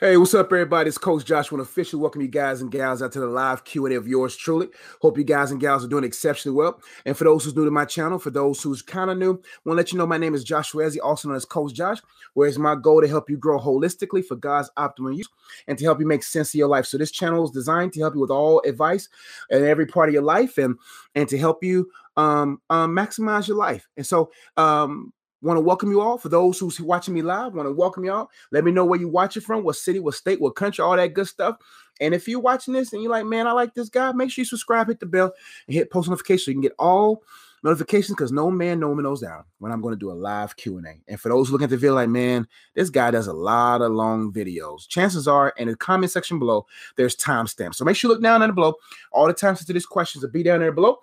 Hey, what's up, everybody? It's Coach Josh. I want to officially welcome you guys and gals out to the live Q&A of yours truly. Hope you guys and gals are doing exceptionally well. And for those who's new to my channel, for those who's kind of new, want to let you know my name is Joshua Ezzy, also known as Coach Josh, where it's my goal to help you grow holistically for God's optimal use and to help you make sense of your life. So this channel is designed to help you with all advice and every part of your life and, and to help you um, um, maximize your life. And so um, Want to welcome you all. For those who's watching me live, want to welcome y'all. Let me know where you watching from, what city, what state, what country, all that good stuff. And if you're watching this and you're like, man, I like this guy, make sure you subscribe, hit the bell, and hit post notification so you can get all notifications because no man, no man knows down when I'm going to do a live Q&A. And for those looking at the video like, man, this guy does a lot of long videos. Chances are in the comment section below, there's timestamps. So make sure you look down the below. All the timestamps to these questions will be down there below.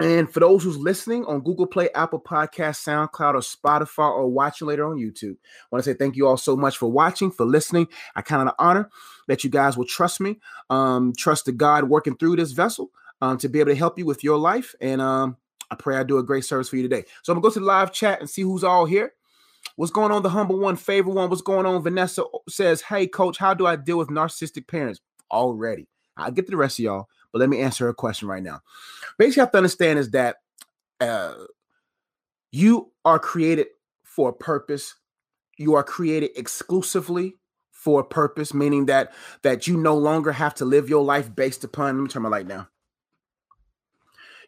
And for those who's listening on Google Play, Apple Podcast, SoundCloud, or Spotify, or watching later on YouTube, I want to say thank you all so much for watching, for listening. I kind of honor that you guys will trust me, um, trust the God working through this vessel um, to be able to help you with your life. And um, I pray I do a great service for you today. So I'm gonna go to the live chat and see who's all here. What's going on? The humble one, favorite one. What's going on? Vanessa says, "Hey, coach, how do I deal with narcissistic parents?" Already, I'll get to the rest of y'all. But let me answer a question right now. Basically, have to understand is that uh, you are created for a purpose. You are created exclusively for a purpose, meaning that that you no longer have to live your life based upon. Let me turn my light down.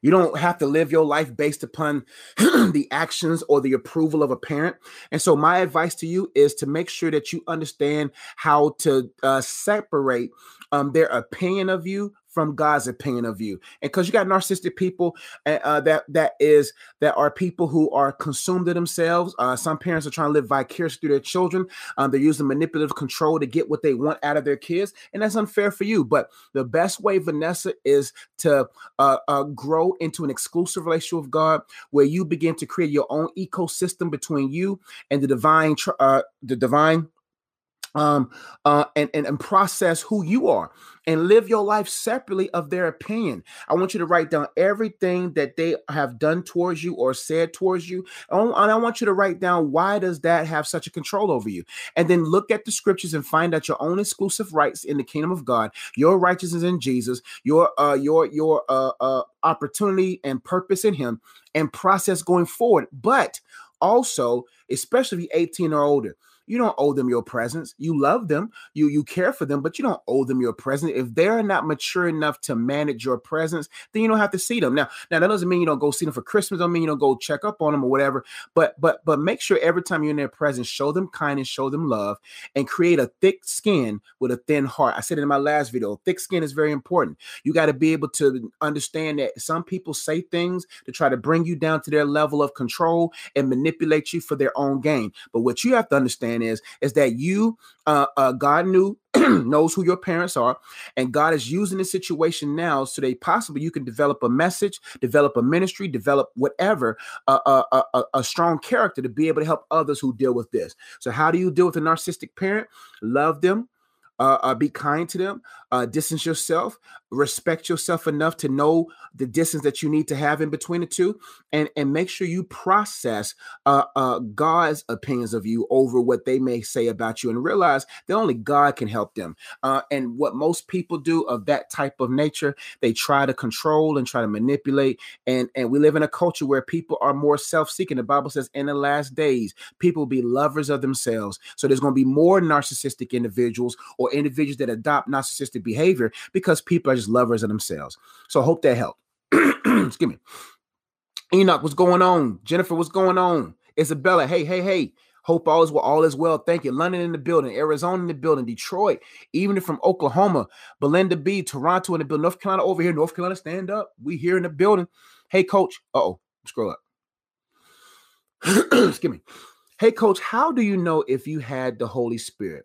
You don't have to live your life based upon the actions or the approval of a parent. And so, my advice to you is to make sure that you understand how to uh, separate um, their opinion of you from God's opinion of you. And because you got narcissistic people uh, that that is that are people who are consumed to themselves. Uh, some parents are trying to live vicariously through their children. Um, they're using manipulative control to get what they want out of their kids, and that's unfair for you. But the best way, Vanessa, is to uh, uh, grow into an exclusive relationship with God, where you begin to create your own ecosystem between you and the divine, uh, the divine um, uh, and, and, and process who you are and live your life separately of their opinion. I want you to write down everything that they have done towards you or said towards you. And I want you to write down why does that have such a control over you? And then look at the scriptures and find out your own exclusive rights in the kingdom of God, your righteousness in Jesus, your uh your your uh, uh opportunity and purpose in him and process going forward. But also, especially 18 or older, you don't owe them your presence. You love them, you you care for them, but you don't owe them your presence. If they're not mature enough to manage your presence, then you don't have to see them. Now, now that doesn't mean you don't go see them for Christmas. Don't mean you don't go check up on them or whatever. But but but make sure every time you're in their presence, show them kindness, show them love, and create a thick skin with a thin heart. I said it in my last video. Thick skin is very important. You got to be able to understand that some people say things to try to bring you down to their level of control and manipulate you for their own gain. But what you have to understand is is that you uh, uh God knew knows who your parents are and God is using the situation now so they possibly you can develop a message, develop a ministry, develop whatever uh, uh, uh, a strong character to be able to help others who deal with this. So how do you deal with a narcissistic parent? Love them, uh, uh, be kind to them, uh, distance yourself, respect yourself enough to know the distance that you need to have in between the two, and and make sure you process uh, uh, God's opinions of you over what they may say about you, and realize that only God can help them. Uh, and what most people do of that type of nature, they try to control and try to manipulate. And and we live in a culture where people are more self-seeking. The Bible says, in the last days, people will be lovers of themselves. So there's going to be more narcissistic individuals or individuals that adopt narcissistic behavior because people are lovers of themselves. So hope that helped. Excuse me. Enoch, what's going on? Jennifer, what's going on? Isabella, hey, hey, hey. Hope all is well. All is well. Thank you. London in the building, Arizona in the building, Detroit, even from Oklahoma, Belinda B, Toronto in the building, North Carolina over here. North Carolina, stand up. We here in the building. Hey, coach. Uh oh, scroll up. Excuse me. Hey, coach, how do you know if you had the Holy Spirit?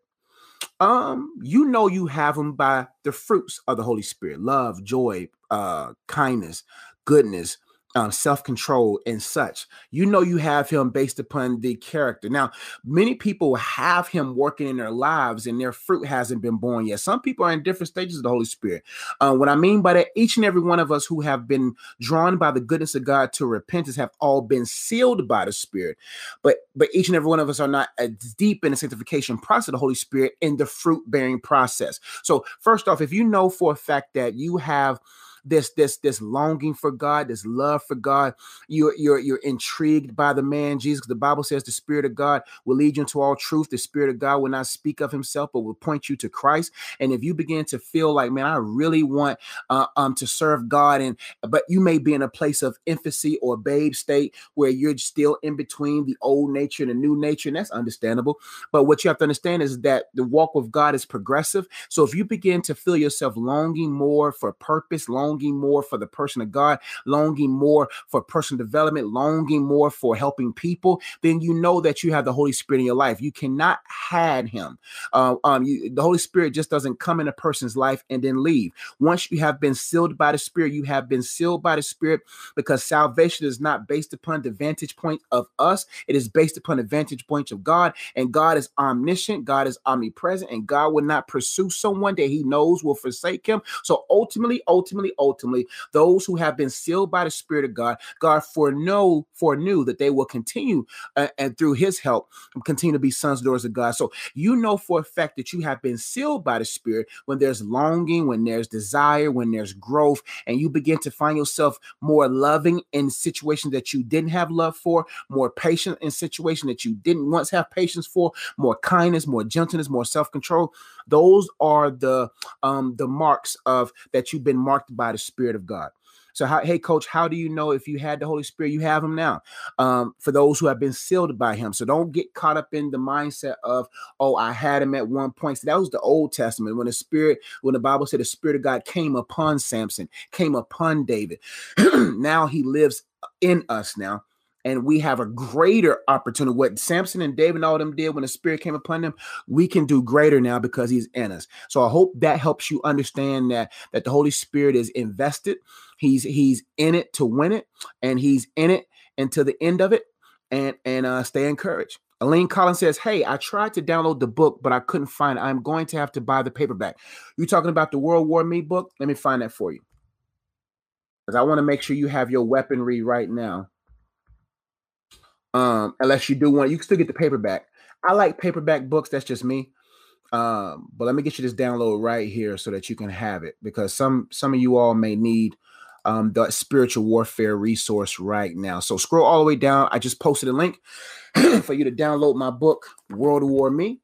Um, you know you have them by the fruits of the Holy Spirit: love, joy, uh, kindness, goodness, um, self control, and such. You know, you have him based upon the character. Now, many people have him working in their lives and their fruit hasn't been born yet. Some people are in different stages of the Holy Spirit. Uh, what I mean by that, each and every one of us who have been drawn by the goodness of God to repentance have all been sealed by the Spirit. But but each and every one of us are not as deep in the sanctification process of the Holy Spirit in the fruit bearing process. So, first off, if you know for a fact that you have this this this longing for God, this love for God. You're you're you're intrigued by the man Jesus. The Bible says the Spirit of God will lead you into all truth. The Spirit of God will not speak of Himself, but will point you to Christ. And if you begin to feel like, man, I really want uh, um to serve God, and but you may be in a place of infancy or babe state where you're still in between the old nature and the new nature, and that's understandable. But what you have to understand is that the walk with God is progressive. So if you begin to feel yourself longing more for purpose, longing longing more for the person of God, longing more for personal development, longing more for helping people, then you know that you have the Holy Spirit in your life. You cannot hide Him. Uh, um, you, the Holy Spirit just doesn't come in a person's life and then leave. Once you have been sealed by the Spirit, you have been sealed by the Spirit because salvation is not based upon the vantage point of us. It is based upon the vantage point of God. And God is omniscient, God is omnipresent, and God will not pursue someone that He knows will forsake Him. So ultimately, ultimately, ultimately those who have been sealed by the Spirit of God, God foreknow, foreknew that they will continue uh, and through his help continue to be sons and daughters of God. So you know for a fact that you have been sealed by the Spirit when there's longing, when there's desire, when there's growth, and you begin to find yourself more loving in situations that you didn't have love for, more patient in situations that you didn't once have patience for, more kindness, more gentleness, more self-control. Those are the um the marks of that you've been marked by the Spirit of God. So, how, hey, coach, how do you know if you had the Holy Spirit? You have him now. Um, for those who have been sealed by him. So, don't get caught up in the mindset of, oh, I had him at one point. So that was the Old Testament when the Spirit, when the Bible said the Spirit of God came upon Samson, came upon David. now he lives in us now and we have a greater opportunity. What Samson and David and all them did when the Spirit came upon them, we can do greater now because He's in us. So I hope that helps you understand that that the Holy Spirit is invested. He's He's in it to win it, and He's in it until the end of it. And and uh, stay encouraged. Elaine Collins says, Hey, I tried to download the book, but I couldn't find it. I'm going to have to buy the paperback. You talking about the World War Me book? Let me find that for you. Because I want to make sure you have your weaponry right now. Um, unless you do want, you can still get the paperback. I like paperback books. That's just me. Um, but let me get you this download right here so that you can have it because some some of you all may need um the spiritual warfare resource right now. So scroll all the way down. I just posted a link for you to download my book, World War Me.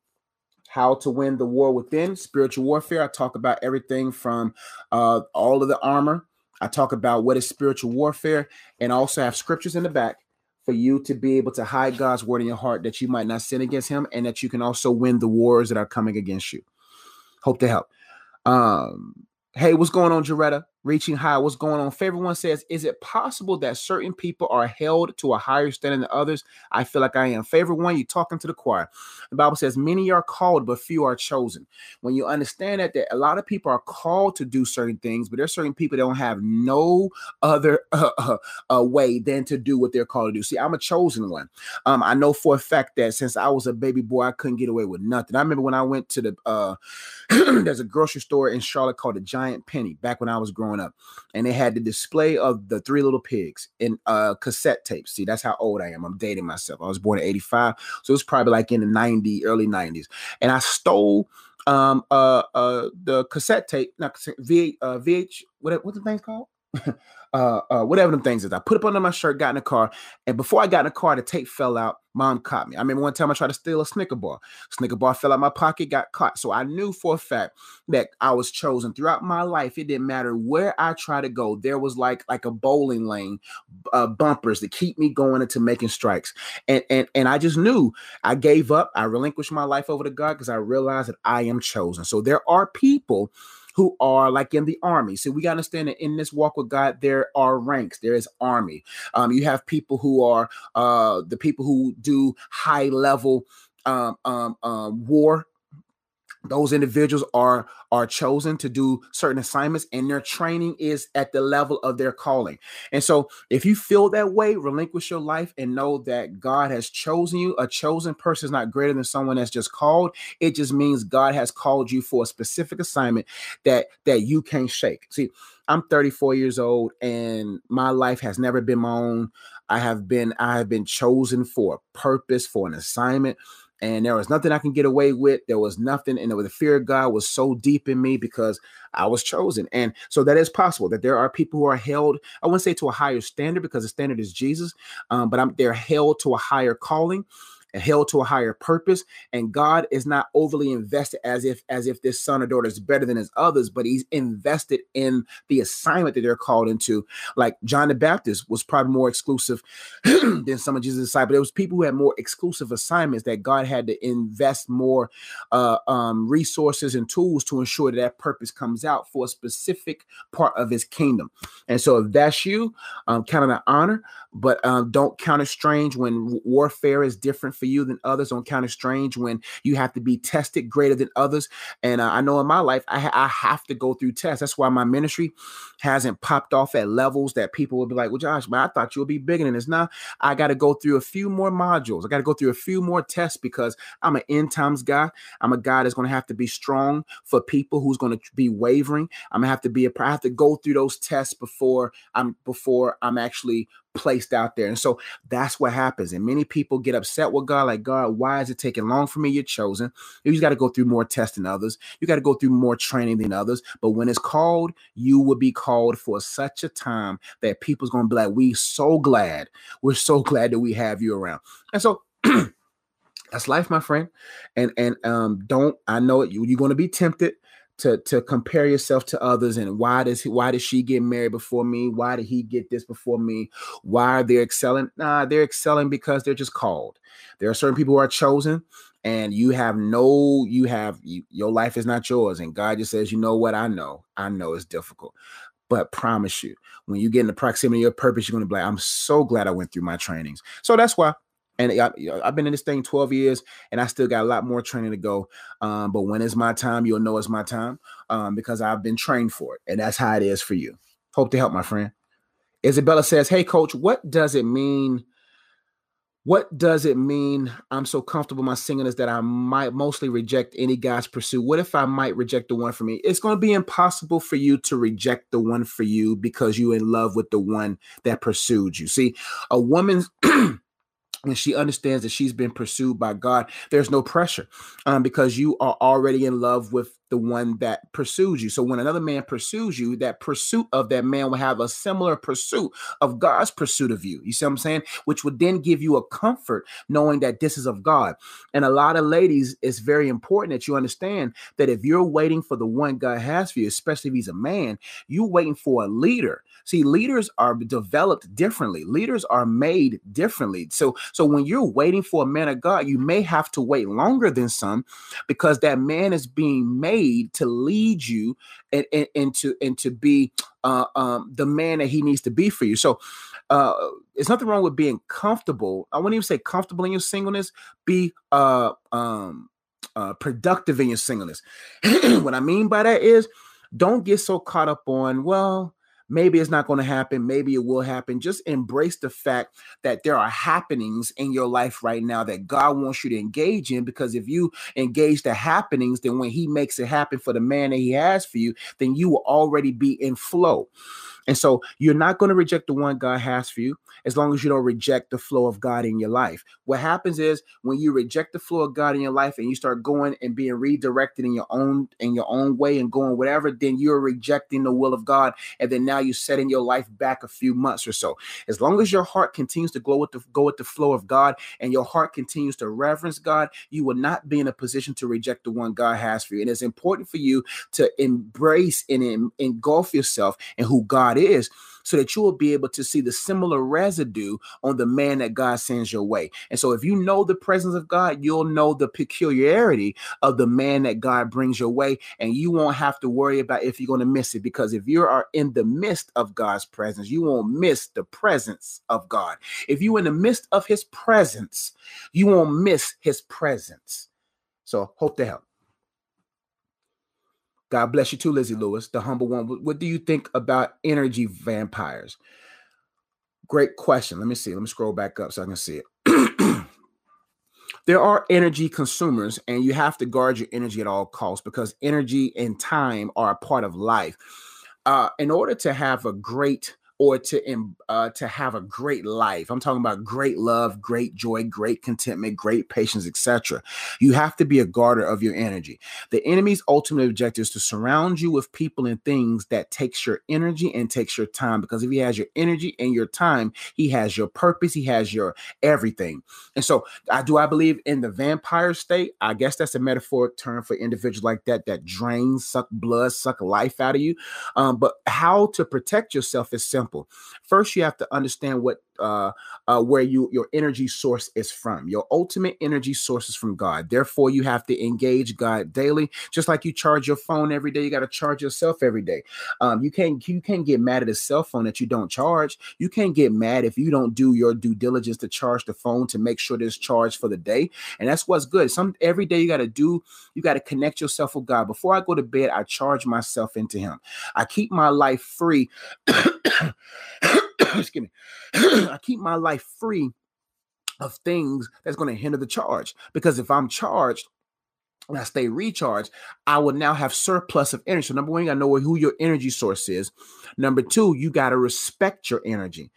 How to win the war within spiritual warfare. I talk about everything from uh, all of the armor. I talk about what is spiritual warfare, and also have scriptures in the back for you to be able to hide God's word in your heart that you might not sin against him and that you can also win the wars that are coming against you. Hope to help. Um, hey, what's going on, Jaretta? Reaching high. What's going on? Favorite one says, Is it possible that certain people are held to a higher standard than others? I feel like I am. Favorite one, you're talking to the choir. The Bible says, Many are called, but few are chosen. When you understand that, that a lot of people are called to do certain things, but there's certain people that don't have no other uh, uh, way than to do what they're called to do. See, I'm a chosen one. Um, I know for a fact that since I was a baby boy, I couldn't get away with nothing. I remember when I went to the, uh, there's a grocery store in Charlotte called the Giant Penny back when I was growing growing up, and they had the display of the Three Little Pigs in uh cassette tapes. See, that's how old I am. I'm dating myself. I was born in '85, so it was probably like in the '90s, early '90s, and I stole um uh uh the cassette tape, not cassette, V uh VH, what what the thing's called? uh, uh, whatever them things is. I put up under my shirt, got in the car, and before I got in the car, the tape fell out. Mom caught me. I remember one time I tried to steal a Snicker bar. Snicker bar fell out my pocket, got caught. So I knew for a fact that I was chosen throughout my life. It didn't matter where I tried to go. There was like like a bowling lane, uh, bumpers to keep me going into making strikes. And and and I just knew I gave up. I relinquished my life over to God because I realized that I am chosen. So there are people who are like in the army. So we got to understand that in this walk with God, there are ranks. There is army. Um, you have people who are uh, the people who do high level um, um, um, war those individuals are are chosen to do certain assignments and their training is at the level of their calling. And so if you feel that way relinquish your life and know that god has chosen you. A chosen person is not greater than someone that's just called. It just means god has called you for a specific assignment that that you can't shake. See i'm 34 years old and my life has never been my own. I have been i have been chosen for a purpose for an assignment and there was nothing I can get away with. There was nothing, and the fear of God was so deep in me because I was chosen. And so that is possible that there are people who are held, I wouldn't say to a higher standard because the standard is Jesus, um, but I'm, they're held to a higher calling held to a higher purpose and god is not overly invested as if as if this son or daughter is better than his others but he's invested in the assignment that they're called into. Like john the baptist was probably more exclusive than some of jesus disciples. There was people who had more exclusive assignments that god had to invest more uh, um, resources and tools to ensure that that purpose comes out for a specific part of his kingdom. And so if that's you um, count it an honor but um, don't count it strange when warfare is different for you than others. Don't count it strange when you have to be tested greater than others. And uh, I know in my life, I, I have to go through tests. That's why my ministry hasn't popped off at levels that people would be like, well, Josh, man, I thought you would be bigger than this. Now I got to go through a few more modules. I got to go through a few more tests because I'm an end times guy. I'm a guy that's going to have to be strong for people who's going to be wavering. I'm gonna have to be a, I have to go through those tests before I'm before I'm actually placed out there. And so that's what happens. And many people get upset with God, like, God, why is it taking long for me? You're chosen. You got to go through more tests than others. You got to go through more training than others. But when it's called, you will be called for such a time that people's going to be like, we so glad. We're so glad that we have you around. And so that's life, my friend. And and um, don't I know it, you, you're going to be tempted to to compare yourself to others and why does he why did she get married before me? Why did he get this before me? Why are they excelling? Nah they're excelling because they're just called. There are certain people who are chosen and you have no you have you, your life is not yours. And god just says you know what? I know. I know it's difficult. But promise you when you get in the proximity of your purpose you're going to be like i'm so glad i went through my trainings so that's why and I, have been in this thing 12 years and I still got a lot more training to go. Um, but when it's my time, you'll know it's my time um, because I've been trained for it. And that's how it is for you. Hope to help, my friend. Isabella says, Hey, coach, what does it mean? What does it mean? I'm so comfortable my singleness that I might mostly reject any guy's pursuit. What if I might reject the one for me? It's going to be impossible for you to reject the one for you because you're in love with the one that pursued you. See, a woman's when she understands that she's been pursued by God, there's no pressure um, because you are already in love with the one that pursues you. So when another man pursues you, that pursuit of that man will have a similar pursuit of God's pursuit of you. You see what I'm saying? Which would then give you a comfort knowing that this is of God. And a lot of ladies, it's very important that you understand that if you're waiting for the one God has for you, especially if he's a man, you're waiting for a leader. See, leaders are developed differently. Leaders are made differently. So, so when you're waiting for a man of God, you may have to wait longer than some because that man is being made to lead you and, and, and to and to be uh, um, the man that he needs to be for you. So uh, there's nothing wrong with being comfortable. I wouldn't even say comfortable in your singleness. Be uh, um, uh, productive in your singleness. what I mean by that is, don't get so caught up on well Maybe it's not going to happen. Maybe it will happen. Just embrace the fact that there are happenings in your life right now that God wants you to engage in. Because if you engage the happenings, then when He makes it happen for the man that He has for you, then you will already be in flow. And so you're not going to reject the one God has for you as long as you don't reject the flow of God in your life. What happens is when you reject the flow of God in your life and you start going and being redirected in your own in your own way and going whatever, then you're rejecting the will of God. And then now you're setting your life back a few months or so. As long as your heart continues to go with the go with the flow of God and your heart continues to reverence God, you will not be in a position to reject the one God has for you. And it's important for you to embrace and engulf yourself in who God God is, so that you will be able to see the similar residue on the man that God sends your way. And so, if you know the presence of God, you'll know the peculiarity of the man that God brings your way, and you won't have to worry about if you're going to miss it. Because if you are in the midst of God's presence, you won't miss the presence of God. If you're in the midst of His presence, you won't miss His presence. So, hope to help. God bless you too, Lizzie Lewis, the humble one. What do you think about energy vampires? Great question. Let me see. Let me scroll back up so I can see it. there are energy consumers, and you have to guard your energy at all costs because energy and time are a part of life. Uh, in order to have a great or to uh, to have a great life. I'm talking about great love, great joy, great contentment, great patience, etc. You have to be a guarder of your energy. The enemy's ultimate objective is to surround you with people and things that takes your energy and takes your time. Because if he has your energy and your time, he has your purpose, he has your everything. And so, I do I believe in the vampire state. I guess that's a metaphoric term for individuals like that that drain, suck blood, suck life out of you. Um, but how to protect yourself is simple simple. First, you have to understand what uh, uh, where you your energy source is from. Your ultimate energy source is from God. Therefore, you have to engage God daily, just like you charge your phone every day. You got to charge yourself every day. Um, you can't you can't get mad at a cell phone that you don't charge. You can't get mad if you don't do your due diligence to charge the phone to make sure it's charged for the day. And that's what's good. Some every day you got to do. You got to connect yourself with God. Before I go to bed, I charge myself into Him. I keep my life free. excuse me, I keep my life free of things that's going to hinder the charge. Because if I'm charged, and I stay recharged, I will now have surplus of energy. So number one, you gotta know who your energy source is. Number two, you gotta respect your energy.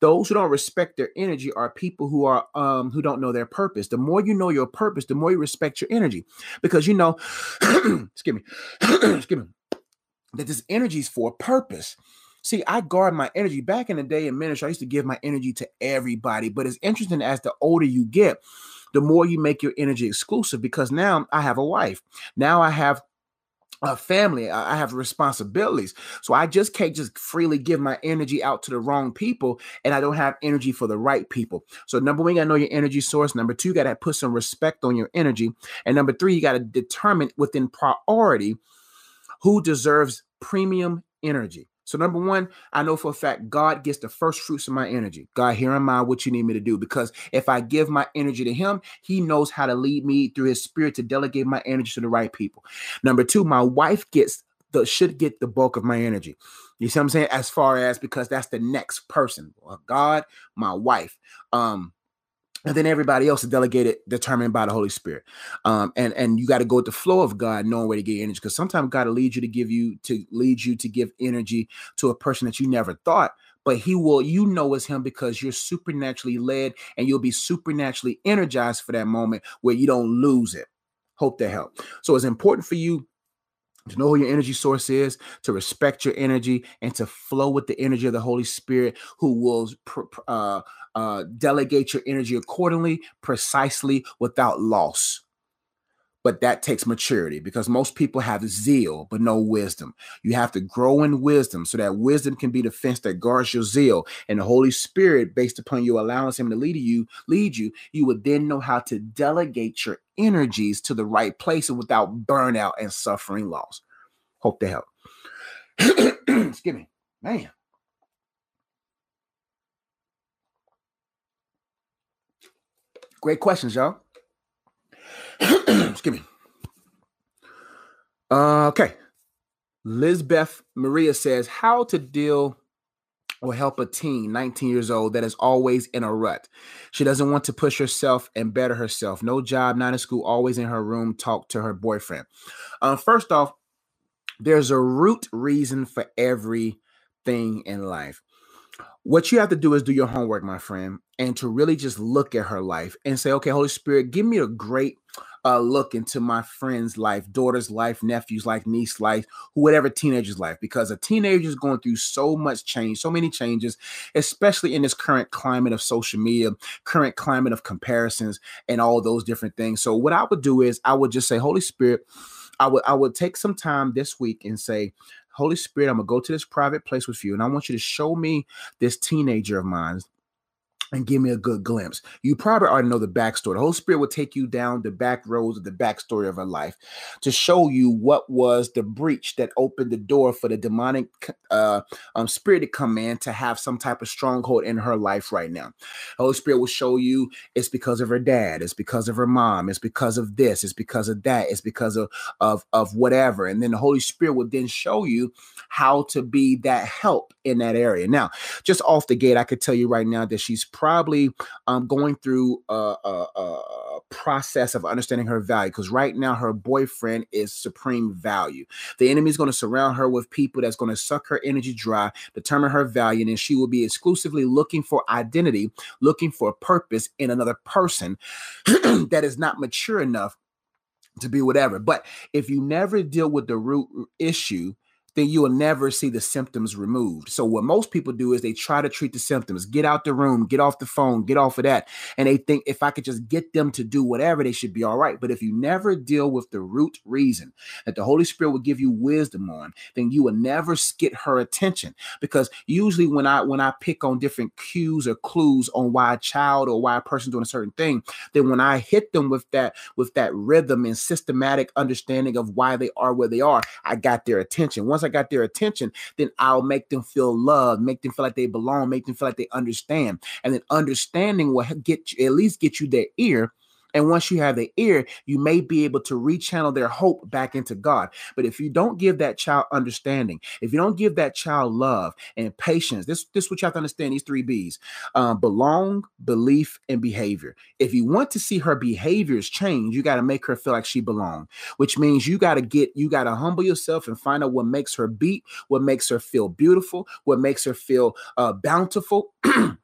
Those who don't respect their energy are people who are um who don't know their purpose. The more you know your purpose, the more you respect your energy, because you know, excuse me, excuse me, that this energy is for a purpose. See, I guard my energy. Back in the day in ministry, I used to give my energy to everybody. But it's interesting as the older you get, the more you make your energy exclusive because now I have a wife. Now I have a family. I have responsibilities. So I just can't just freely give my energy out to the wrong people and I don't have energy for the right people. So number one, you gotta know your energy source. Number two, you gotta put some respect on your energy. And number three, you gotta determine within priority who deserves premium energy. So, number one, I know for a fact God gets the first fruits of my energy. God, here am I, what you need me to do. Because if I give my energy to Him, He knows how to lead me through His Spirit to delegate my energy to the right people. Number two, my wife gets the should get the bulk of my energy. You see what I'm saying? As far as because that's the next person. God, my wife. Um, and then everybody else is delegated determined by the holy spirit. Um, and and you got to go with the flow of god knowing where to get energy because sometimes god will lead you to give you to lead you to give energy to a person that you never thought but he will you know it's him because you're supernaturally led and you'll be supernaturally energized for that moment where you don't lose it. Hope that help so it's important for you to know who your energy source is, to respect your energy, and to flow with the energy of the Holy Spirit, who will uh, uh, delegate your energy accordingly, precisely, without loss. But that takes maturity because most people have zeal but no wisdom. You have to grow in wisdom so that wisdom can be the fence that guards your zeal. And the Holy Spirit, based upon you allowing Him to lead you, lead you, you would then know how to delegate your energies to the right place and without burnout and suffering loss. Hope to help. Excuse me, man. Great questions, y'all. Excuse me. Uh, okay. Lizbeth Maria says, How to deal or help a teen, 19 years old, that is always in a rut. She doesn't want to push herself and better herself. No job, not in school, always in her room, talk to her boyfriend. Uh, first off, there's a root reason for everything in life. What you have to do is do your homework, my friend, and to really just look at her life and say, okay, Holy Spirit, give me a great uh, look into my friend's life, daughter's life, nephew's life, niece life, whatever teenager's life, because a teenager is going through so much change, so many changes, especially in this current climate of social media, current climate of comparisons, and all those different things. So, what I would do is I would just say, Holy Spirit, I would I would take some time this week and say, Holy Spirit, I'm gonna go to this private place with you, and I want you to show me this teenager of mine and give me a good glimpse. You probably already know the backstory. The Holy Spirit will take you down the back roads of the backstory of her life to show you what was the breach that opened the door for the demonic uh, um, spirit to come in to have some type of stronghold in her life right now. The Holy Spirit will show you it's because of her dad, it's because of her mom, it's because of this, it's because of that, it's because of of of whatever. And then the Holy Spirit will then show you how to be that help in that area. Now, just off the gate, I could tell you right now that she's probably um, going through a, a, a, process of understanding her value because right now her boyfriend is supreme value. The enemy is going to surround her with people that's going to suck her energy dry, determine her value, and she will be exclusively looking for identity, looking for purpose in another person that is not mature enough to be whatever. But if you never deal with the root issue, then you will never see the symptoms removed. So what most people do is they try to treat the symptoms, get out the room, get off the phone, get off of that. And they think if I could just get them to do whatever, they should be all right. But if you never deal with the root reason that the Holy Spirit will give you wisdom on, then you will never get her attention. Because usually when I when I pick on different cues or clues on why a child or why a person doing a certain thing, then when I hit them with that with that rhythm and systematic understanding of why they are where they are, I got their attention. Once I got their attention, then I'll make them feel loved, make them feel like they belong, make them feel like they understand. And then understanding will get you, at least get you their ear and once you have the ear, you may be able to rechannel their hope back into God. But if you don't give that child understanding, if you don't give that child love and patience, this, this is what you have to understand these three B's um, belong, belief, and behavior. If you want to see her behaviors change, you got to make her feel like she belongs, which means you got to get, you got to humble yourself and find out what makes her beat, what makes her feel beautiful, what makes her feel uh, bountiful.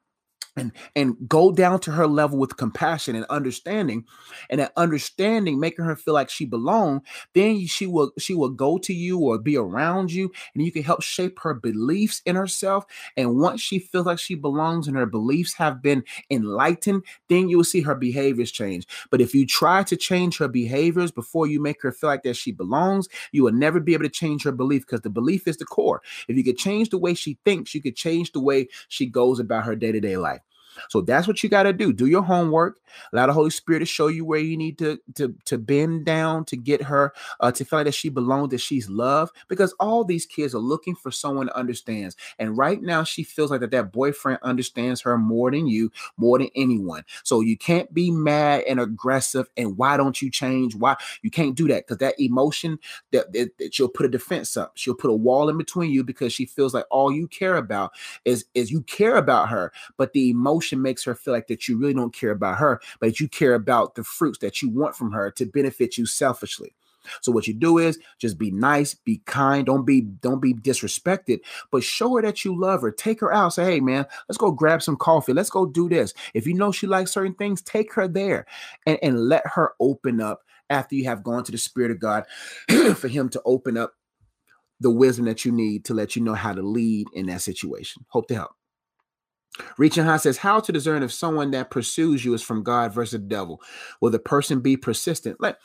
and and go down to her level with compassion and understanding and that understanding making her feel like she belong then she will she will go to you or be around you and you can help shape her beliefs in herself and once she feels like she belongs and her beliefs have been enlightened then you will see her behaviors change. But if you try to change her behaviors before you make her feel like that she belongs you will never be able to change her belief because the belief is the core. If you could change the way she thinks you could change the way she goes about her day-to-day life so that's what you got to do. Do your homework. Allow the Holy Spirit to show you where you need to to to bend down to get her uh, to feel like that she belongs, that she's loved. Because all these kids are looking for someone that understands. And right now, she feels like that that boyfriend understands her more than you, more than anyone. So you can't be mad and aggressive. And why don't you change? Why you can't do that? Because that emotion that, that, that she'll put a defense up. She'll put a wall in between you because she feels like all you care about is is you care about her, but the emotion emotion makes her feel like that you really don't care about her, but you care about the fruits that you want from her to benefit you selfishly. So what you do is just be nice, be kind, don't be don't be disrespected, but show her that you love her. Take her out, say, "Hey man, let's go grab some coffee. Let's go do this." If you know she likes certain things, take her there and, and let her open up after you have gone to the Spirit of God for him to open up the wisdom that you need to let you know how to lead in that situation. Hope to help. Reaching High says, How to discern if someone that pursues you is from God versus the devil? Will the person be persistent? Like,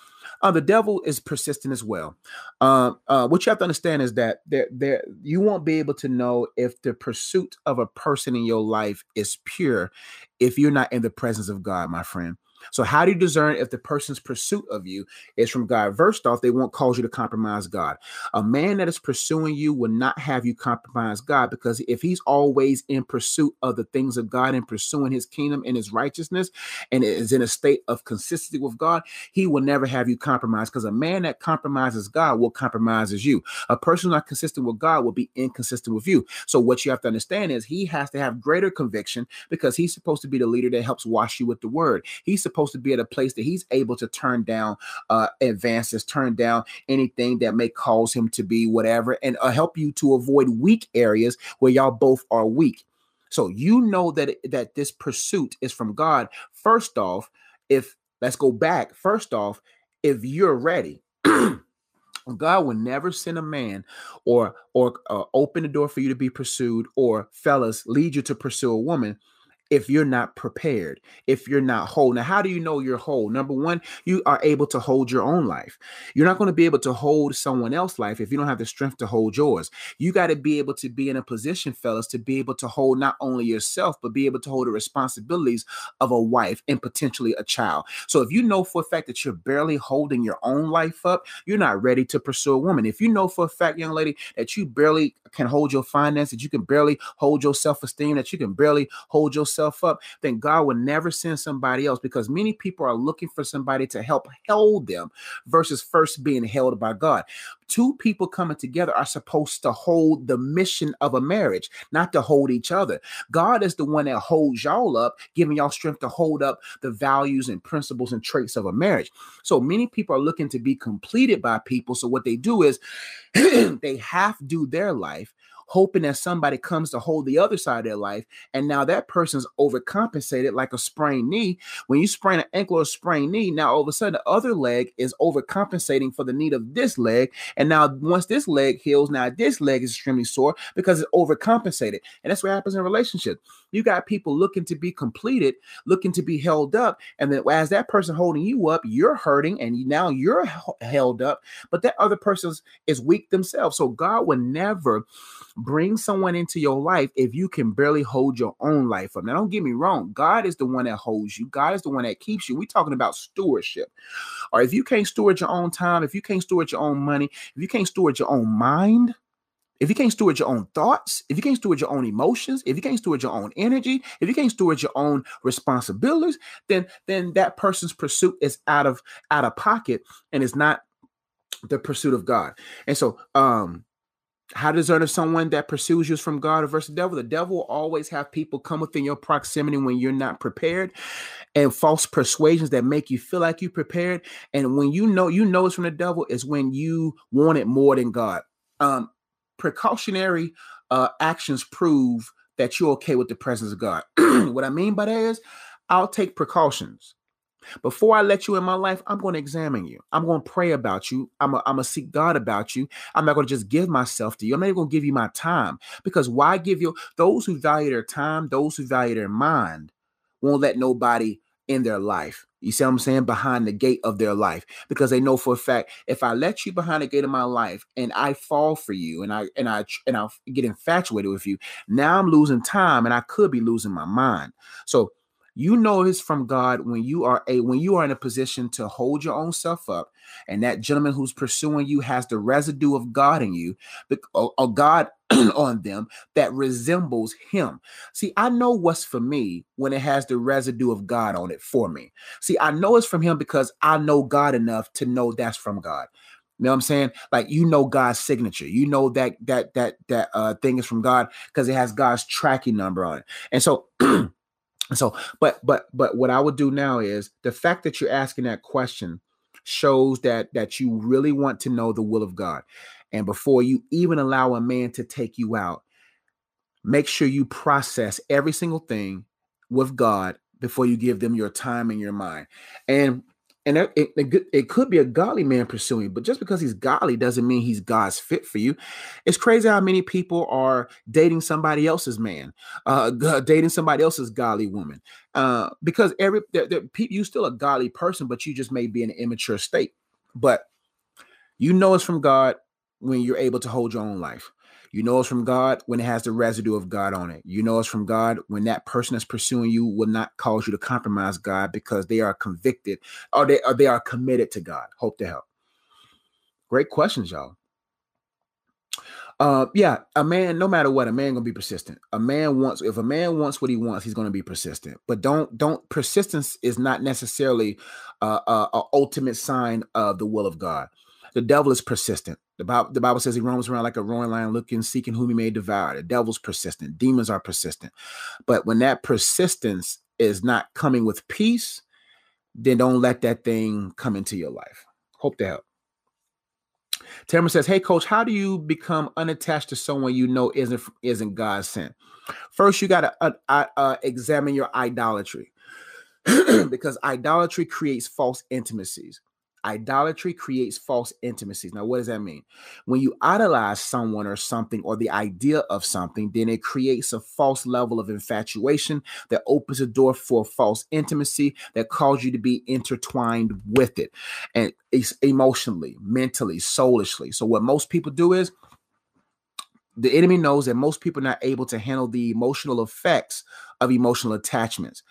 uh, the devil is persistent as well. Uh, uh, what you have to understand is that there, there, you won't be able to know if the pursuit of a person in your life is pure if you're not in the presence of God, my friend. So, how do you discern if the person's pursuit of you is from God? First off, they won't cause you to compromise God. A man that is pursuing you will not have you compromise God because if he's always in pursuit of the things of God and pursuing his kingdom and his righteousness and is in a state of consistency with God, he will never have you compromise because a man that compromises God will compromises you. A person not consistent with God will be inconsistent with you. So, what you have to understand is he has to have greater conviction because he's supposed to be the leader that helps wash you with the word. He's supposed supposed to be at a place that he's able to turn down uh, advances, turn down anything that may cause him to be whatever, and uh, help you to avoid weak areas where y'all both are weak. So you know that that this pursuit is from God. First off, if let's go back. First off, if you're ready. God will never send a man or or uh, open the door for you to be pursued or fellas lead you to pursue a woman if you're not prepared, if you're not whole. Now, how do you know you're whole? Number one, you are able to hold your own life. You're not going to be able to hold someone else's life if you don't have the strength to hold yours. You got to be able to be in a position, fellas, to be able to hold not only yourself, but be able to hold the responsibilities of a wife and potentially a child. So if you know for a fact that you're barely holding your own life up, you're not ready to pursue a woman. If you know for a fact, young lady, that you barely can hold your finances, that you can barely hold your self esteem, that you can barely hold yourself up, then God will never send somebody else because many people are looking for somebody to help hold them versus first being held by God. Two people coming together are supposed to hold the mission of a marriage, not to hold each other. God is the one that holds y'all up, giving y'all strength to hold up the values and principles and traits of a marriage. So many people are looking to be completed by people. So what they do is they half do their life hoping that somebody comes to hold the other side of their life. And now that person's overcompensated like a sprained knee. When you sprain an ankle or sprained knee, now all of a sudden the other leg is overcompensating for the need of this leg. And now once this leg heals, now this leg is extremely sore because it's overcompensated. And that's what happens in relationships. You got people looking to be completed, looking to be held up. And then as that person holding you up, you're hurting and now you're held up, but that other person is weak themselves. So God would never bring someone into your life if you can barely hold your own life up. Now, don't get me wrong. God is the one that holds you. God is the one that keeps you. We're talking about stewardship. Or if you can't steward your own time, if you can't steward your own money, if you can't steward your own mind, if you can't steward your own thoughts, if you can't steward your own emotions, if you can't steward your own energy, if you can't steward your own responsibilities, then then that person's pursuit is out of out of pocket and is not the pursuit of God. And so um how to discern someone that pursues you is from God versus the devil? The devil will always have people come within your proximity when you're not prepared, and false persuasions that make you feel like you prepared. And when you know you know it's from the devil is when you want it more than God. Um, precautionary uh, actions prove that you're okay with the presence of God. what I mean by that is, I'll take precautions. Before I let you in my life, I'm going to examine you. I'm going to pray about you. I'm going to seek God about you. I'm not going to just give myself to you. I'm not even going to give you my time because why give you those who value their time, those who value their mind, won't let nobody in their life. You see what I'm saying? Behind the gate of their life, because they know for a fact if I let you behind the gate of my life and I fall for you and I and I and I get infatuated with you, now I'm losing time and I could be losing my mind. So you know it's from God when you are a when you are in a position to hold your own self up, and that gentleman who's pursuing you has the residue of God in you, or God on them that resembles Him. See, I know what's for me when it has the residue of God on it for me. See, I know it's from Him because I know God enough to know that's from God. You know what I'm saying? Like you know God's signature. You know that that that that uh thing is from God because it has God's tracking number on it. And so So, but but but what I would do now is the fact that you're asking that question shows that that you really want to know the will of God. And before you even allow a man to take you out, make sure you process every single thing with God before you give them your time and your mind. And and it, it, it, could be a godly man pursuing, but just because he's godly doesn't mean he's God's fit for you. It's crazy how many people are dating somebody else's man, uh, dating somebody else's godly woman, uh, because every they're, they're, you still a godly person, but you just may be in an immature state. But you know it's from God when you're able to hold your own life. You know it's from God when it has the residue of God on it. You know it's from God when that person that's pursuing you will not cause you to compromise God because they are convicted or they or they are committed to God. Hope to help. Great questions, y'all. Uh, yeah, a man, no matter what, a man gonna be persistent. A man wants, if a man wants what he wants, he's gonna be persistent. But don't, don't. Persistence is not necessarily uh, uh, a ultimate sign of the will of God. The devil is persistent. The Bible, the Bible says he roams around like a roaring lion, looking, seeking whom he may devour. The devil's persistent. Demons are persistent. But when that persistence is not coming with peace, then don't let that thing come into your life. Hope to help. Tamara says, "Hey, coach, how do you become unattached to someone you know isn't isn't God sent? First, you got to uh, uh, uh, examine your idolatry, because idolatry creates false intimacies. Idolatry creates false intimacies. Now, what does that mean? When you idolize someone or something or the idea of something, then it creates a false level of infatuation that opens a door for false intimacy that causes you to be intertwined with it and emotionally, mentally, soulishly. So, what most people do is the enemy knows that most people are not able to handle the emotional effects of emotional attachments.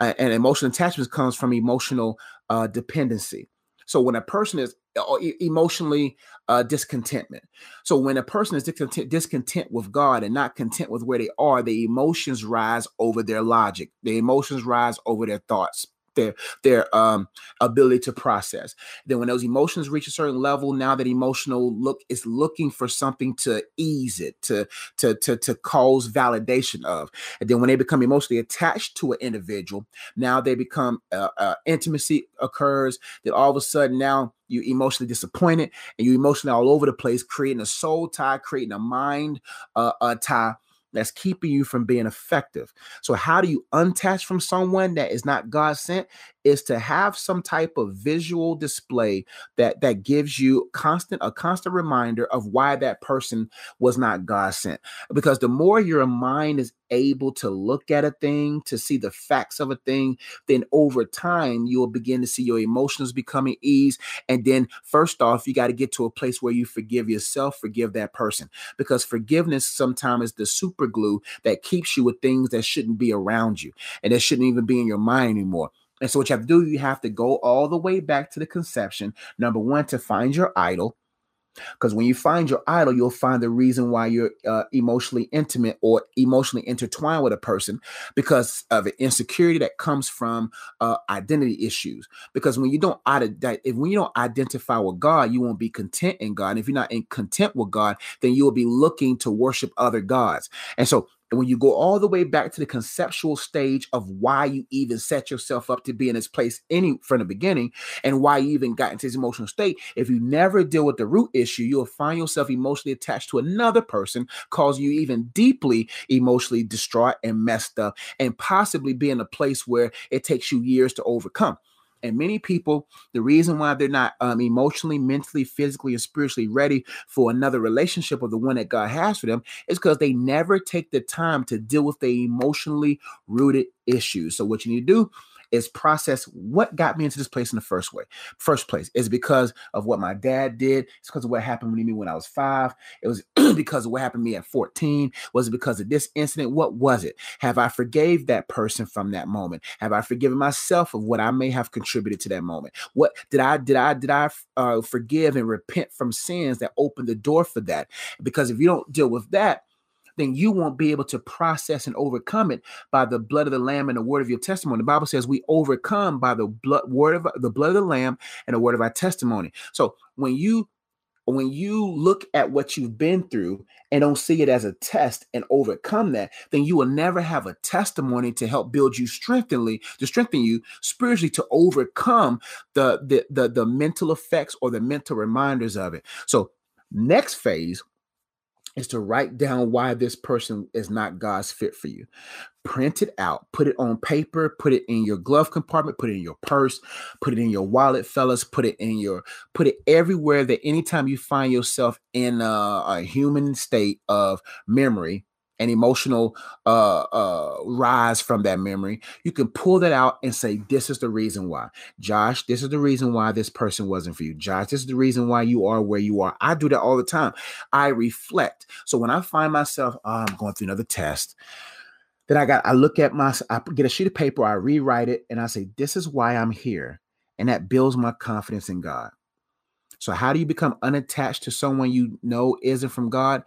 And emotional attachments comes from emotional uh, dependency. So when a person is uh, emotionally uh, discontentment. So when a person is discontent, discontent with God and not content with where they are, the emotions rise over their logic. The emotions rise over their thoughts their their um ability to process. Then when those emotions reach a certain level now that emotional look is looking for something to ease it to to to, to cause validation of. And then when they become emotionally attached to an individual now they become uh, uh, intimacy occurs that all of a sudden now you emotionally disappointed and you emotionally all over the place creating a soul tie creating a mind uh, a tie that's keeping you from being effective. So, how do you untouch from someone that is not God sent? Is to have some type of visual display that that gives you constant a constant reminder of why that person was not God sent. Because the more your mind is able to look at a thing, to see the facts of a thing, then over time you will begin to see your emotions becoming ease. And then, first off, you got to get to a place where you forgive yourself, forgive that person, because forgiveness sometimes is the super glue that keeps you with things that shouldn't be around you and that shouldn't even be in your mind anymore. And so, what you have to do, you have to go all the way back to the conception. Number one, to find your idol. Because when you find your idol, you'll find the reason why you're uh, emotionally intimate or emotionally intertwined with a person because of an insecurity that comes from uh, identity issues. Because when you don't if when you don't identify with God, you won't be content in God. And if you're not in content with God, then you will be looking to worship other gods. And so and when you go all the way back to the conceptual stage of why you even set yourself up to be in this place any from the beginning and why you even got into this emotional state, if you never deal with the root issue, you'll find yourself emotionally attached to another person, causing you even deeply emotionally distraught and messed up, and possibly be in a place where it takes you years to overcome. And many people, the reason why they're not um, emotionally, mentally, physically, and spiritually ready for another relationship or the one that God has for them is because they never take the time to deal with the emotionally rooted issues. So, what you need to do is process what got me into this place in the first way. First place is because of what my dad did. It's because of what happened to me when I was five. It was because of what happened to me at 14. Was it because of this incident? What was it? Have I forgave that person from that moment? Have I forgiven myself of what I may have contributed to that moment? What did I did I did I uh, forgive and repent from sins that opened the door for that? Because if you don't deal with that, then you won't be able to process and overcome it by the blood of the lamb and the word of your testimony. The Bible says we overcome by the blood word of the blood of the lamb and the word of our testimony. So when you when you look at what you've been through and don't see it as a test and overcome that, then you will never have a testimony to help build you strengthenly, to strengthen you spiritually to overcome the the the, the mental effects or the mental reminders of it. So next phase is to write down why this person is not God's fit for you. Print it out, put it on paper, put it in your glove compartment, put it in your purse, put it in your wallet, fellas, put it in your, put it everywhere that anytime you find yourself in a, a human state of memory, an emotional uh, uh, rise from that memory, you can pull that out and say, This is the reason why. Josh, this is the reason why this person wasn't for you. Josh, this is the reason why you are where you are. I do that all the time. I reflect. So when I find myself, oh, I'm going through another test, then I got, I look at my, I get a sheet of paper, I rewrite it, and I say, This is why I'm here. And that builds my confidence in God. So, how do you become unattached to someone you know isn't from God?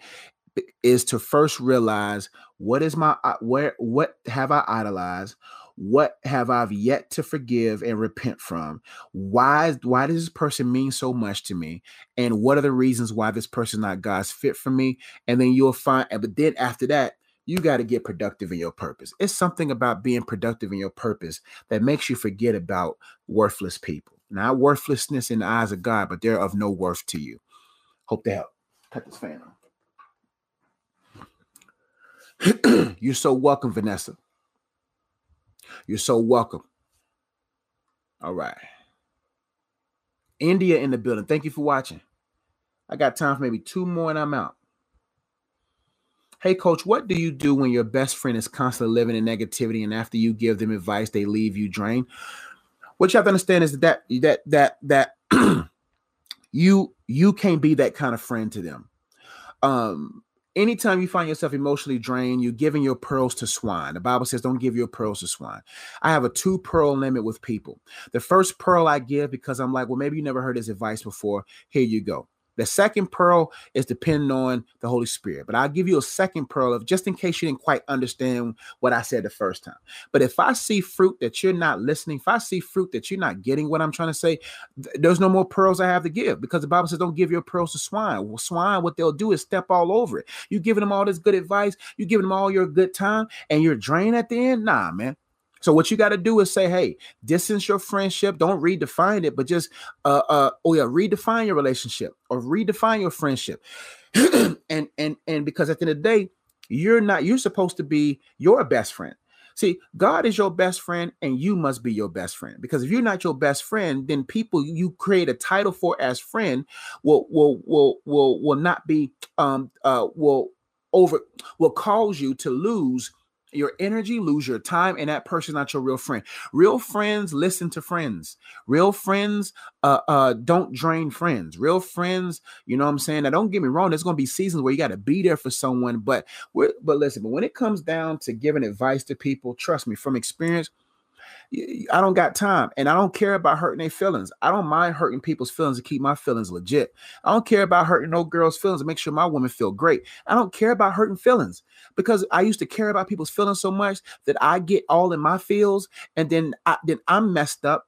Is to first realize what is my uh, where what have I idolized? What have I yet to forgive and repent from? Why why does this person mean so much to me? And what are the reasons why this person not God's fit for me? And then you'll find, but then after that, you got to get productive in your purpose. It's something about being productive in your purpose that makes you forget about worthless people. Not worthlessness in the eyes of God, but they're of no worth to you. Hope that help. Cut this fan on. You're so welcome, Vanessa. You're so welcome. All right. India in the building. Thank you for watching. I got time for maybe two more and I'm out. Hey, coach, what do you do when your best friend is constantly living in negativity and after you give them advice, they leave you drained? What you have to understand is that that that that you you can't be that kind of friend to them. Um, anytime you find yourself emotionally drained, you're giving your pearls to swine. The Bible says, don't give your pearls to swine. I have a two pearl limit with people. The first pearl I give because I'm like, well, maybe you never heard this advice before. Here you go. The second pearl is depending on the Holy Spirit. But I'll give you a second pearl of just in case you didn't quite understand what I said the first time. But if I see fruit that you're not listening, if I see fruit that you're not getting what I'm trying to say, th- there's no more pearls I have to give because the Bible says don't give your pearls to swine. Well, swine, what they'll do is step all over it. You're giving them all this good advice, you're giving them all your good time, and you're drained at the end. Nah, man. So what you got to do is say, hey, distance your friendship. Don't redefine it, but just uh uh oh yeah, redefine your relationship or redefine your friendship. and and and because at the end of the day, you're not you're supposed to be your best friend. See, God is your best friend, and you must be your best friend. Because if you're not your best friend, then people you create a title for as friend will will will will will not be um uh will over will cause you to lose your energy, lose your time, and that person's not your real friend. Real friends listen to friends. Real friends uh, uh, don't drain friends. Real friends, you know what I'm saying? Now, don't get me wrong, there's gonna be seasons where you gotta be there for someone, but but listen, but when it comes down to giving advice to people, trust me, from experience, I don't got time and I don't care about hurting their feelings. I don't mind hurting people's feelings to keep my feelings legit. I don't care about hurting no girl's feelings to make sure my woman feel great. I don't care about hurting feelings because I used to care about people's feelings so much that I get all in my feels and then I, then I'm messed up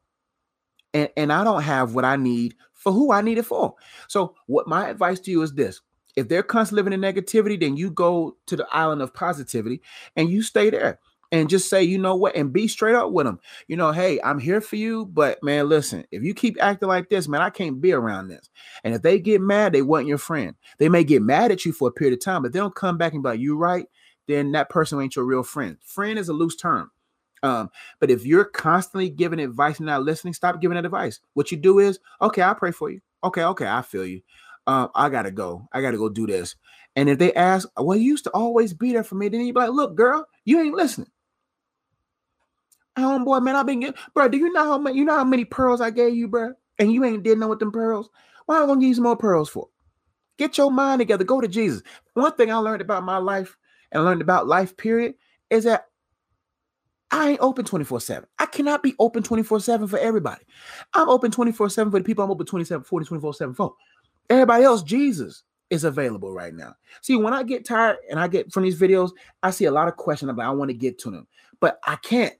and, and I don't have what I need for who I need it for. So what my advice to you is this. If they're constantly living in negativity, then you go to the island of positivity and you stay there and just say, you know what, and be straight up with them. You know, hey, I'm here for you, but man, listen, if you keep acting like this, man, I can't be around this. And if they get mad, they want your friend. They may get mad at you for a period of time, but they don't come back and be like, you right, then that person ain't your real friend. Friend is a loose term. Um, but if you're constantly giving advice and not listening, stop giving that advice. What you do is, okay, I'll pray for you. Okay, okay, I feel you. Um, I gotta go. I gotta go do this. And if they ask, well, you used to always be there for me, then you be like, look, girl, you ain't listening. Homeboy, man, I've been getting, bro. Do you know how many you know how many pearls I gave you, bro? And you ain't did know with them pearls. Why am I gonna give you some more pearls for? Get your mind together. Go to Jesus. One thing I learned about my life and learned about life, period, is that I ain't open 24-7. I cannot be open 24-7 for everybody. I'm open 24-7 for the people I'm open 27, 40, 24-7 for. Everybody else, Jesus is available right now. See, when I get tired and I get from these videos, I see a lot of questions about I want to get to them, but I can't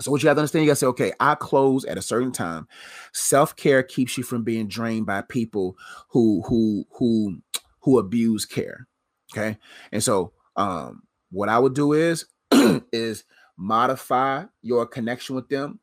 so what you have to understand, you gotta say, okay, I close at a certain time. Self-care keeps you from being drained by people who who who who abuse care. Okay. And so um what I would do is is modify your connection with them.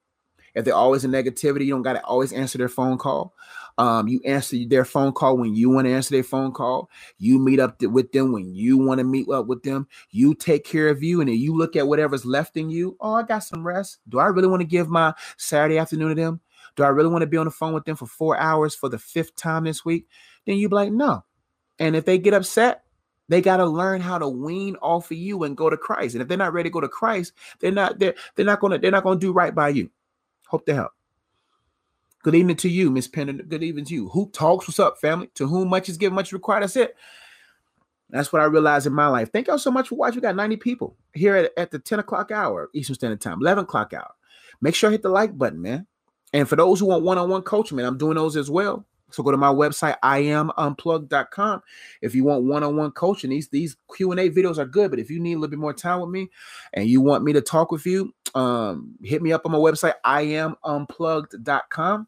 If they're always in negativity, you don't gotta always answer their phone call. Um, you answer their phone call when you want to answer their phone call. You meet up with them when you want to meet up with them. You take care of you, and then you look at whatever's left in you. Oh, I got some rest. Do I really want to give my Saturday afternoon to them? Do I really want to be on the phone with them for four hours for the fifth time this week? Then you'd be like, no. And if they get upset, they got to learn how to wean off of you and go to Christ. And if they're not ready to go to Christ, they're not they're they're not gonna they're not gonna do right by you. Hope to help. Good evening to you, Miss Pennant. Good evening to you. Who talks? What's up, family? To whom much is given, much is required. That's it. That's what I realized in my life. Thank y'all so much for watching. We got 90 people here at, at the 10 o'clock hour, Eastern Standard Time, 11 o'clock hour. Make sure I hit the like button, man. And for those who want one-on-one coaching, man, I'm doing those as well. So go to my website, iamunplugged.com. If you want one-on-one coaching, these these Q&A videos are good, but if you need a little bit more time with me and you want me to talk with you, um, hit me up on my website, iamunplugged.com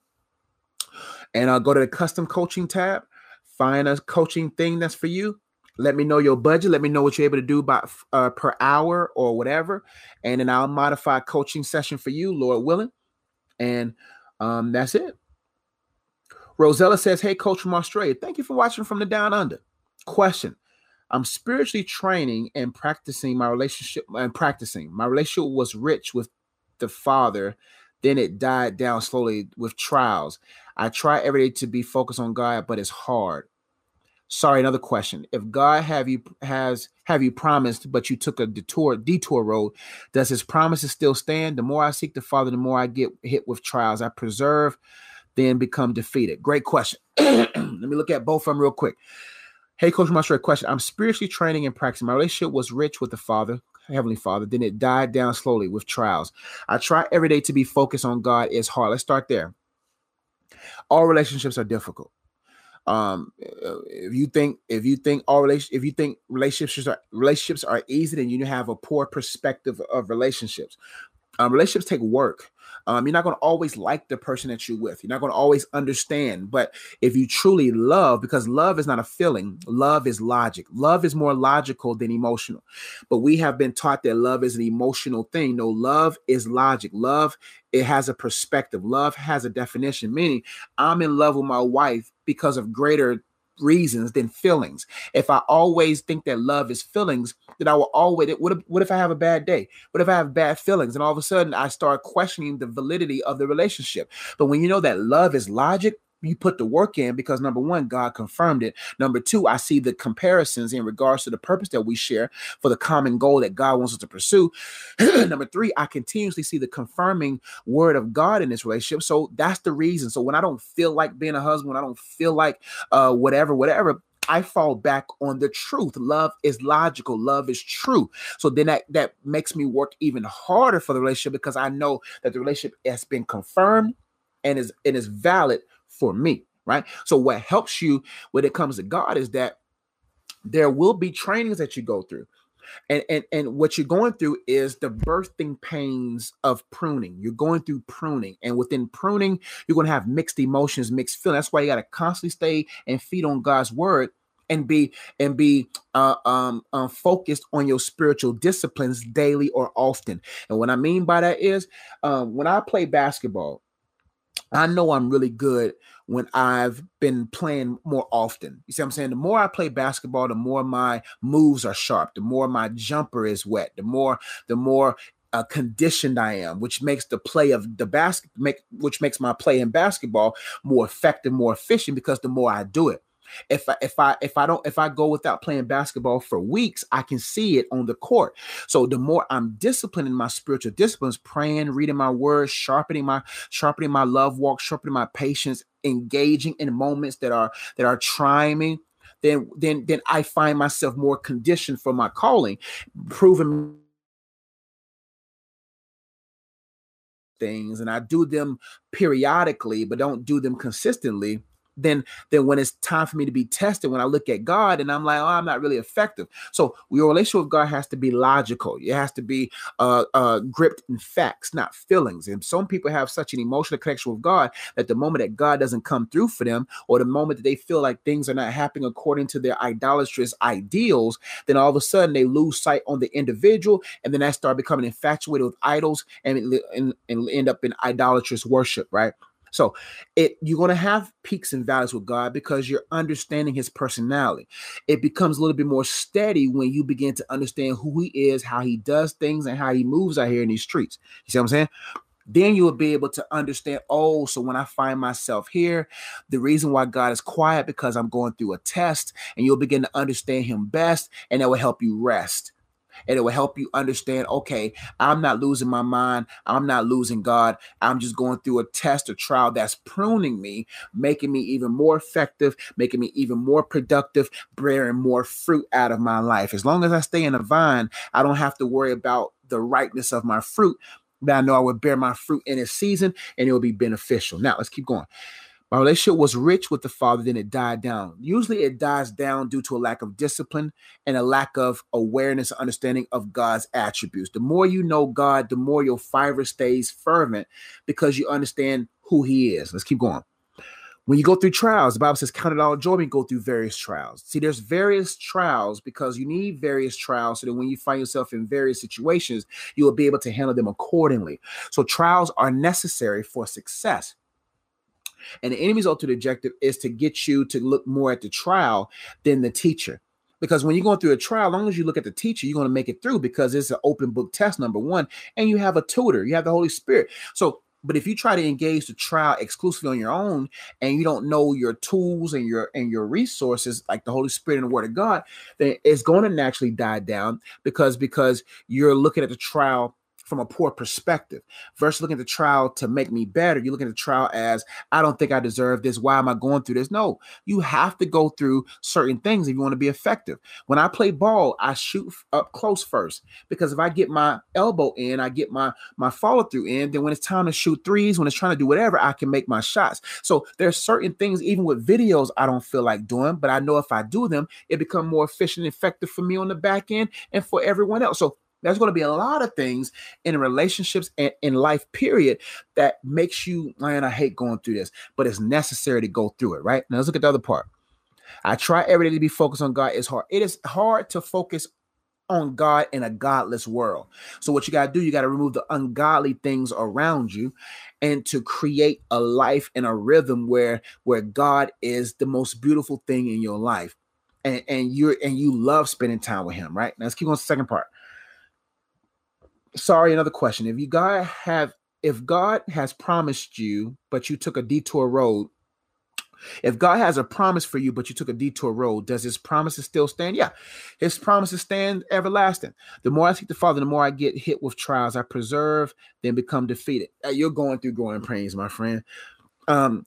and I'll go to the custom coaching tab, find a coaching thing that's for you. Let me know your budget. Let me know what you're able to do by uh, per hour or whatever, and then I'll modify a coaching session for you, Lord willing. And um, that's it. Rosella says, "Hey, coach from Australia, thank you for watching from the down under." Question: I'm spiritually training and practicing my relationship and practicing. My relationship was rich with the Father, then it died down slowly with trials. I try every day to be focused on God, but it's hard. Sorry, another question. If God have you has have you promised, but you took a detour detour road, does his promises still stand? The more I seek the Father, the more I get hit with trials. I preserve, then become defeated. Great question. Let me look at both of them real quick. Hey, Coach Master, question. I'm spiritually training and practicing. My relationship was rich with the Father, Heavenly Father. Then it died down slowly with trials. I try every day to be focused on God. It's hard. Let's start there. All relationships are difficult. Um if you think if you think all relation if you think relationships are relationships are easy then you have a poor perspective of relationships. Um, relationships take work um, you're not going to always like the person that you're with. You're not going to always understand. But if you truly love, because love is not a feeling, love is logic. Love is more logical than emotional. But we have been taught that love is an emotional thing. No, love is logic. Love, it has a perspective. Love has a definition, meaning I'm in love with my wife because of greater reasons than feelings. If I always think that love is feelings, then I will always. What if, what if I have a bad day? What if I have bad feelings? And all of a sudden, I start questioning the validity of the relationship. But when you know that love is logic, you put the work in because number one, God confirmed it. Number two, I see the comparisons in regards to the purpose that we share for the common goal that God wants us to pursue. number three, I continuously see the confirming word of God in this relationship. So that's the reason. So when I don't feel like being a husband, I don't feel like uh, whatever, whatever, I fall back on the truth. Love is logical. Love is true. So then that, that makes me work even harder for the relationship because I know that the relationship has been confirmed and is and is valid for me, right? So what helps you when it comes to God is that there will be trainings that you go through. And, and and what you're going through is the birthing pains of pruning. You're going through pruning, and within pruning, you're going to have mixed emotions, mixed feelings. That's why you got to constantly stay and feed on God's word and be and be uh, um, um, focused on your spiritual disciplines daily or often. And what I mean by that is, um, when I play basketball, I know I'm really good when I've been playing more often. You see what I'm saying? The more I play basketball, the more my moves are sharp, the more my jumper is wet, the more, the more uh, conditioned I am, which makes the play of the basket make which makes my play in basketball more effective, more efficient because the more I do it. If I if I if I don't if I go without playing basketball for weeks, I can see it on the court. So the more I'm disciplined in my spiritual disciplines, praying, reading my words, sharpening my sharpening my love walk, sharpening my patience, engaging in moments that are that are trying me, then then then I find myself more conditioned for my calling, proving things and I do them periodically but don't do them consistently then then when it's time for me to be tested, when I look at God and I'm like, oh, I'm not really effective. So your relationship with God has to be logical. It has to be uh, uh, gripped in facts, not feelings. And some people have such an emotional connection with God that the moment that God doesn't come through for them, or the moment that they feel like things are not happening according to their idolatrous ideals, then all of a sudden they lose sight on the individual, and then they start becoming infatuated with idols and, and, and end up in idolatrous worship, right? So it you're going to have peaks and valleys with God because you're understanding his personality. It becomes a little bit more steady when you begin to understand who he is, how he does things, and how he moves out here in these streets. You see what I'm saying? Then you will be able to understand, oh, so when I find myself here, the reason why God is quiet because I'm going through a test, and you'll begin to understand him best, and that will help you rest and it will help you understand okay i'm not losing my mind. I'm not losing god. I'm just going through a test or trial that's pruning me making me even more effective making me even more productive bearing more fruit out of my life. As long as i stay in the vine i don't have to worry about the ripeness of my fruit but i know i will bear my fruit in its season and it will be beneficial. Now let's keep going my relationship was rich with the father, then it died down. Usually it dies down due to a lack of discipline and a lack of awareness and understanding of God's attributes. The more you know God, the more your fire stays fervent because you understand who he is. Let's keep going. When you go through trials, the Bible says, Count it all joy when you go through various trials. See, there's various trials because you need various trials so that when you find yourself in various situations, you will be able to handle them accordingly. So, trials are necessary for success. And the enemy's ultimate objective is to get you to look more at the trial than the teacher. Because when you're going through a trial, as long as you look at the teacher, you're going to make it through because it's an open book test, number one. And you have a tutor, you have the Holy Spirit. So But if you try to engage the trial exclusively on your own and you don't know your tools and your and your resources like the Holy Spirit and the Word of God, then it's going to naturally die down because because you're looking at the trial from a poor perspective versus looking at the trial to make me better. You look at the trial as I don't think I deserve this. Why am I going through this? No, you have to go through certain things if you want to be effective. When I play ball, I shoot up close first because if I get my elbow in, I get my my follow through in. Then when it's time to shoot threes, when it's trying to do whatever, I can make my shots. So there's certain things, even with videos, I don't feel like doing, but I know if I do them, it become more efficient and effective for me on the back end and for everyone else. So there's going to be a lot of things in relationships and in life, period, that makes you, man, I hate going through this, but it's necessary to go through it, right? Now let's look at the other part. I try every day to be focused on God. It's hard. It is hard to focus on God in a godless world. So what you got to do, you got to remove the ungodly things around you and to create a life and a rhythm where where God is the most beautiful thing in your life. And, and you're and you love spending time with him, right? Now let's keep on the second part sorry, another question. If you God have if God has promised you, but you took a detour road, if God has a promise for you, but you took a detour road, does his promises still stand? Yeah, his promises stand everlasting. The more I seek the Father, the more I get hit with trials. I preserve, then become defeated. You're going through growing pains, my friend. Um,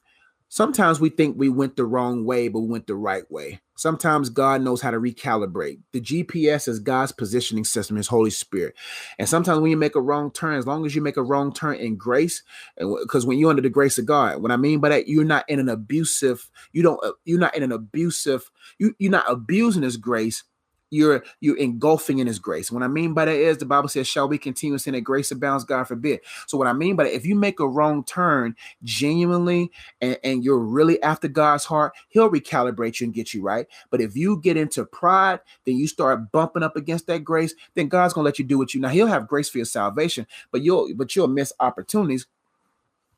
Sometimes we think we went the wrong way, but we went the right way. Sometimes God knows how to recalibrate. The GPS is God's positioning system, His Holy Spirit. And sometimes when you make a wrong turn, as long as you make a wrong turn in grace, because when you're under the grace of God, what I mean by that, you're not in an abusive, you don't, uh, you're not in an abusive, you, you're not abusing His grace you're you're engulfing in his grace. What I mean by that is the Bible says, Shall we continue in that grace abounds? God forbid. So, what I mean by that, if you make a wrong turn genuinely and, and you're really after God's heart, he'll recalibrate you and get you right. But if you get into pride, then you start bumping up against that grace, then God's gonna let you do what you now. He'll have grace for your salvation, but you'll but you'll miss opportunities,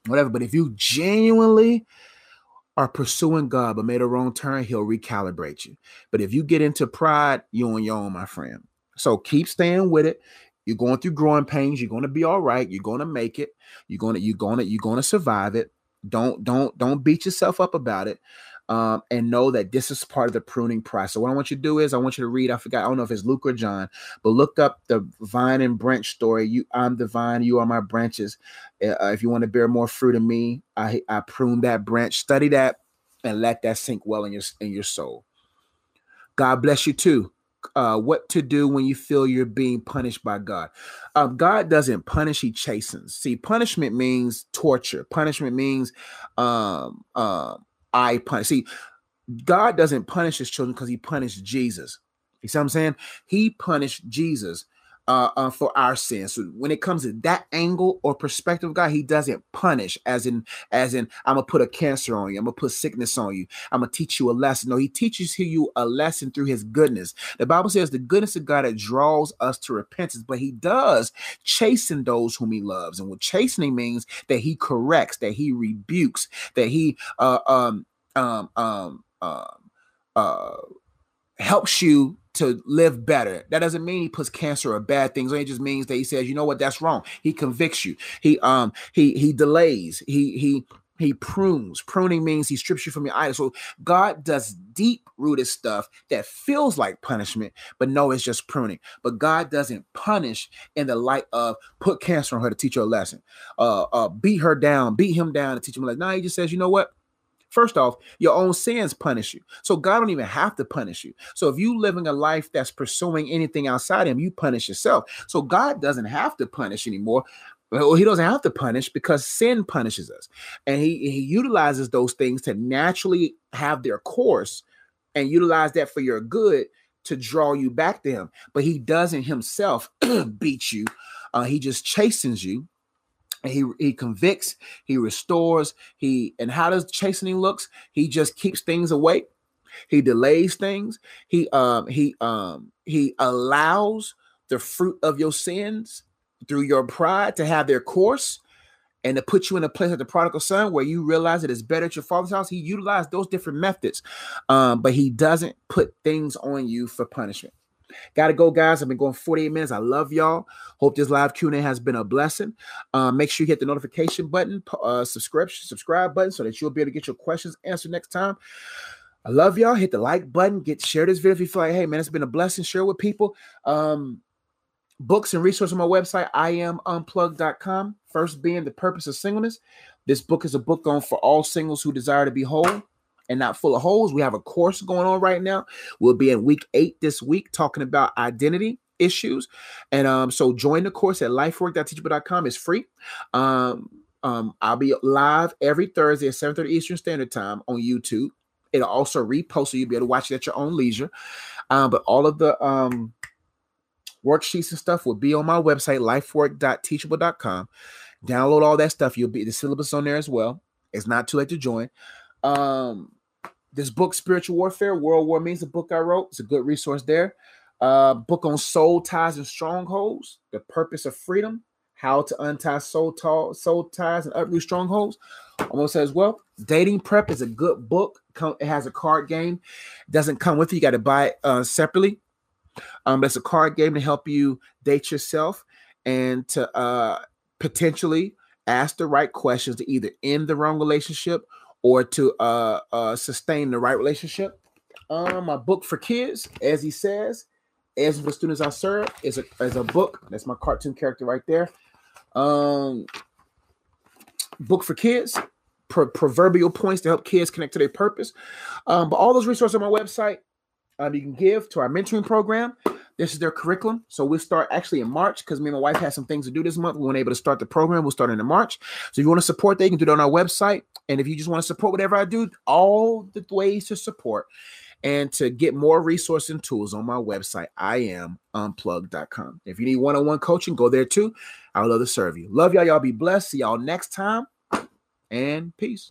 whatever. But if you genuinely are pursuing God but made a wrong turn, he'll recalibrate you. But if you get into pride, you're on your own, my friend. So keep staying with it. You're going through growing pains. You're going to be all right. You're going to make it. You're going to you're going to you're going to survive it. Don't don't don't beat yourself up about it um, and know that this is part of the pruning process. So what I want you to do is I want you to read. I forgot. I don't know if it's Luke or John, but look up the vine and branch story. You, I'm the vine. You are my branches. Uh, if you want to bear more fruit in me, I I prune that branch. Study that and let that sink well in your in your soul. God bless you too. Uh, what to do when you feel you're being punished by God. Um, God doesn't punish; He chastens. See, punishment means torture. Punishment means um, um, I punish. See, God doesn't punish his children because he punished Jesus. You see what I'm saying? He punished Jesus uh, uh, for our sins. So when it comes to that angle or perspective of God, He doesn't punish, as in, as in, I'm gonna put a cancer on you, I'm gonna put sickness on you, I'm gonna teach you a lesson. No, He teaches you a lesson through His goodness. The Bible says the goodness of God that draws us to repentance, but He does chasten those whom He loves. And what chastening means that He corrects, that He rebukes, that He uh, um um um um uh helps you to live better. That doesn't mean he puts cancer or bad things. It just means that he says, you know what, that's wrong. He convicts you. He um he he delays. He he he prunes. Pruning means he strips you from your idol. So God does deep rooted stuff that feels like punishment, but no, it's just pruning. But God doesn't punish in the light of put cancer on her to teach her a lesson, uh, uh, beat her down, beat him down to teach him like. No, he just says, you know what? First off, your own sins punish you. So God don't even have to punish you. So if you living a life that's pursuing anything outside him, you punish yourself. So God doesn't have to punish anymore. Well, he doesn't have to punish because sin punishes us. And he, he utilizes those things to naturally have their course and utilize that for your good to draw you back to him. But he doesn't himself beat you. Uh, he just chastens you he he convicts he restores he and how does chastening looks? He just keeps things away. He delays things. He um he um he allows the fruit of your sins through your pride to have their course and to put you in a place like the prodigal son where you realize that it's better at your father's house. He utilized those different methods um but he doesn't put things on you for punishment Gotta go, guys. I've been going 48 minutes. I love y'all. Hope this live Q&A has been a blessing. Uh, make sure you hit the notification button, uh, subscribe, subscribe button, so that you'll be able to get your questions answered next time. I love y'all. Hit the like button. Get share this video if you feel like, hey man, it's been a blessing. Share with people. Um, books and resources on my website, I am unplugged.com. First being the purpose of singleness. This book is a book on for all singles who desire to be whole and not full of holes. We have a course going on right now. We'll be in week eight this week talking about identity issues. And um, so join the course at lifework.teachable.com. It's free. Um, um, I'll be live every Thursday at 7:30 Eastern Standard Time on YouTube. It'll also repost so you'll be able to watch it at your own leisure. Um, but all of the um worksheets and stuff will be on my website, lifework.teachable.com. Download all that stuff. You'll be the syllabus on there as well. It's not too late to join. Um, this book, Spiritual Warfare, World War Means, a book I wrote. It's a good resource there. Uh, book on soul ties and strongholds, the purpose of freedom, how to untie soul, t- soul ties and uproot strongholds. Almost as well. Dating Prep is a good book. It has a card game. Doesn't come with it. You got to buy it uh, separately. Um, it's a card game to help you date yourself and to uh, potentially ask the right questions to either end the wrong relationship or to uh, uh, sustain the right relationship. Um, my book for kids, as he says, as for students I serve, is a, is a book. That's my cartoon character right there. Um, book for kids, pro- proverbial points to help kids connect to their purpose. Um, but all those resources on my website, um, you can give to our mentoring program. This is their curriculum. So we'll start actually in March because me and my wife had some things to do this month. We weren't able to start the program. We'll start in March. So if you want to support you can do it on our website. And if you just want to support whatever I do, all the ways to support and to get more resources and tools on my website, I am unplugged.com. If you need one-on-one coaching, go there too. I would love to serve you. Love y'all. Y'all be blessed. See y'all next time. And peace.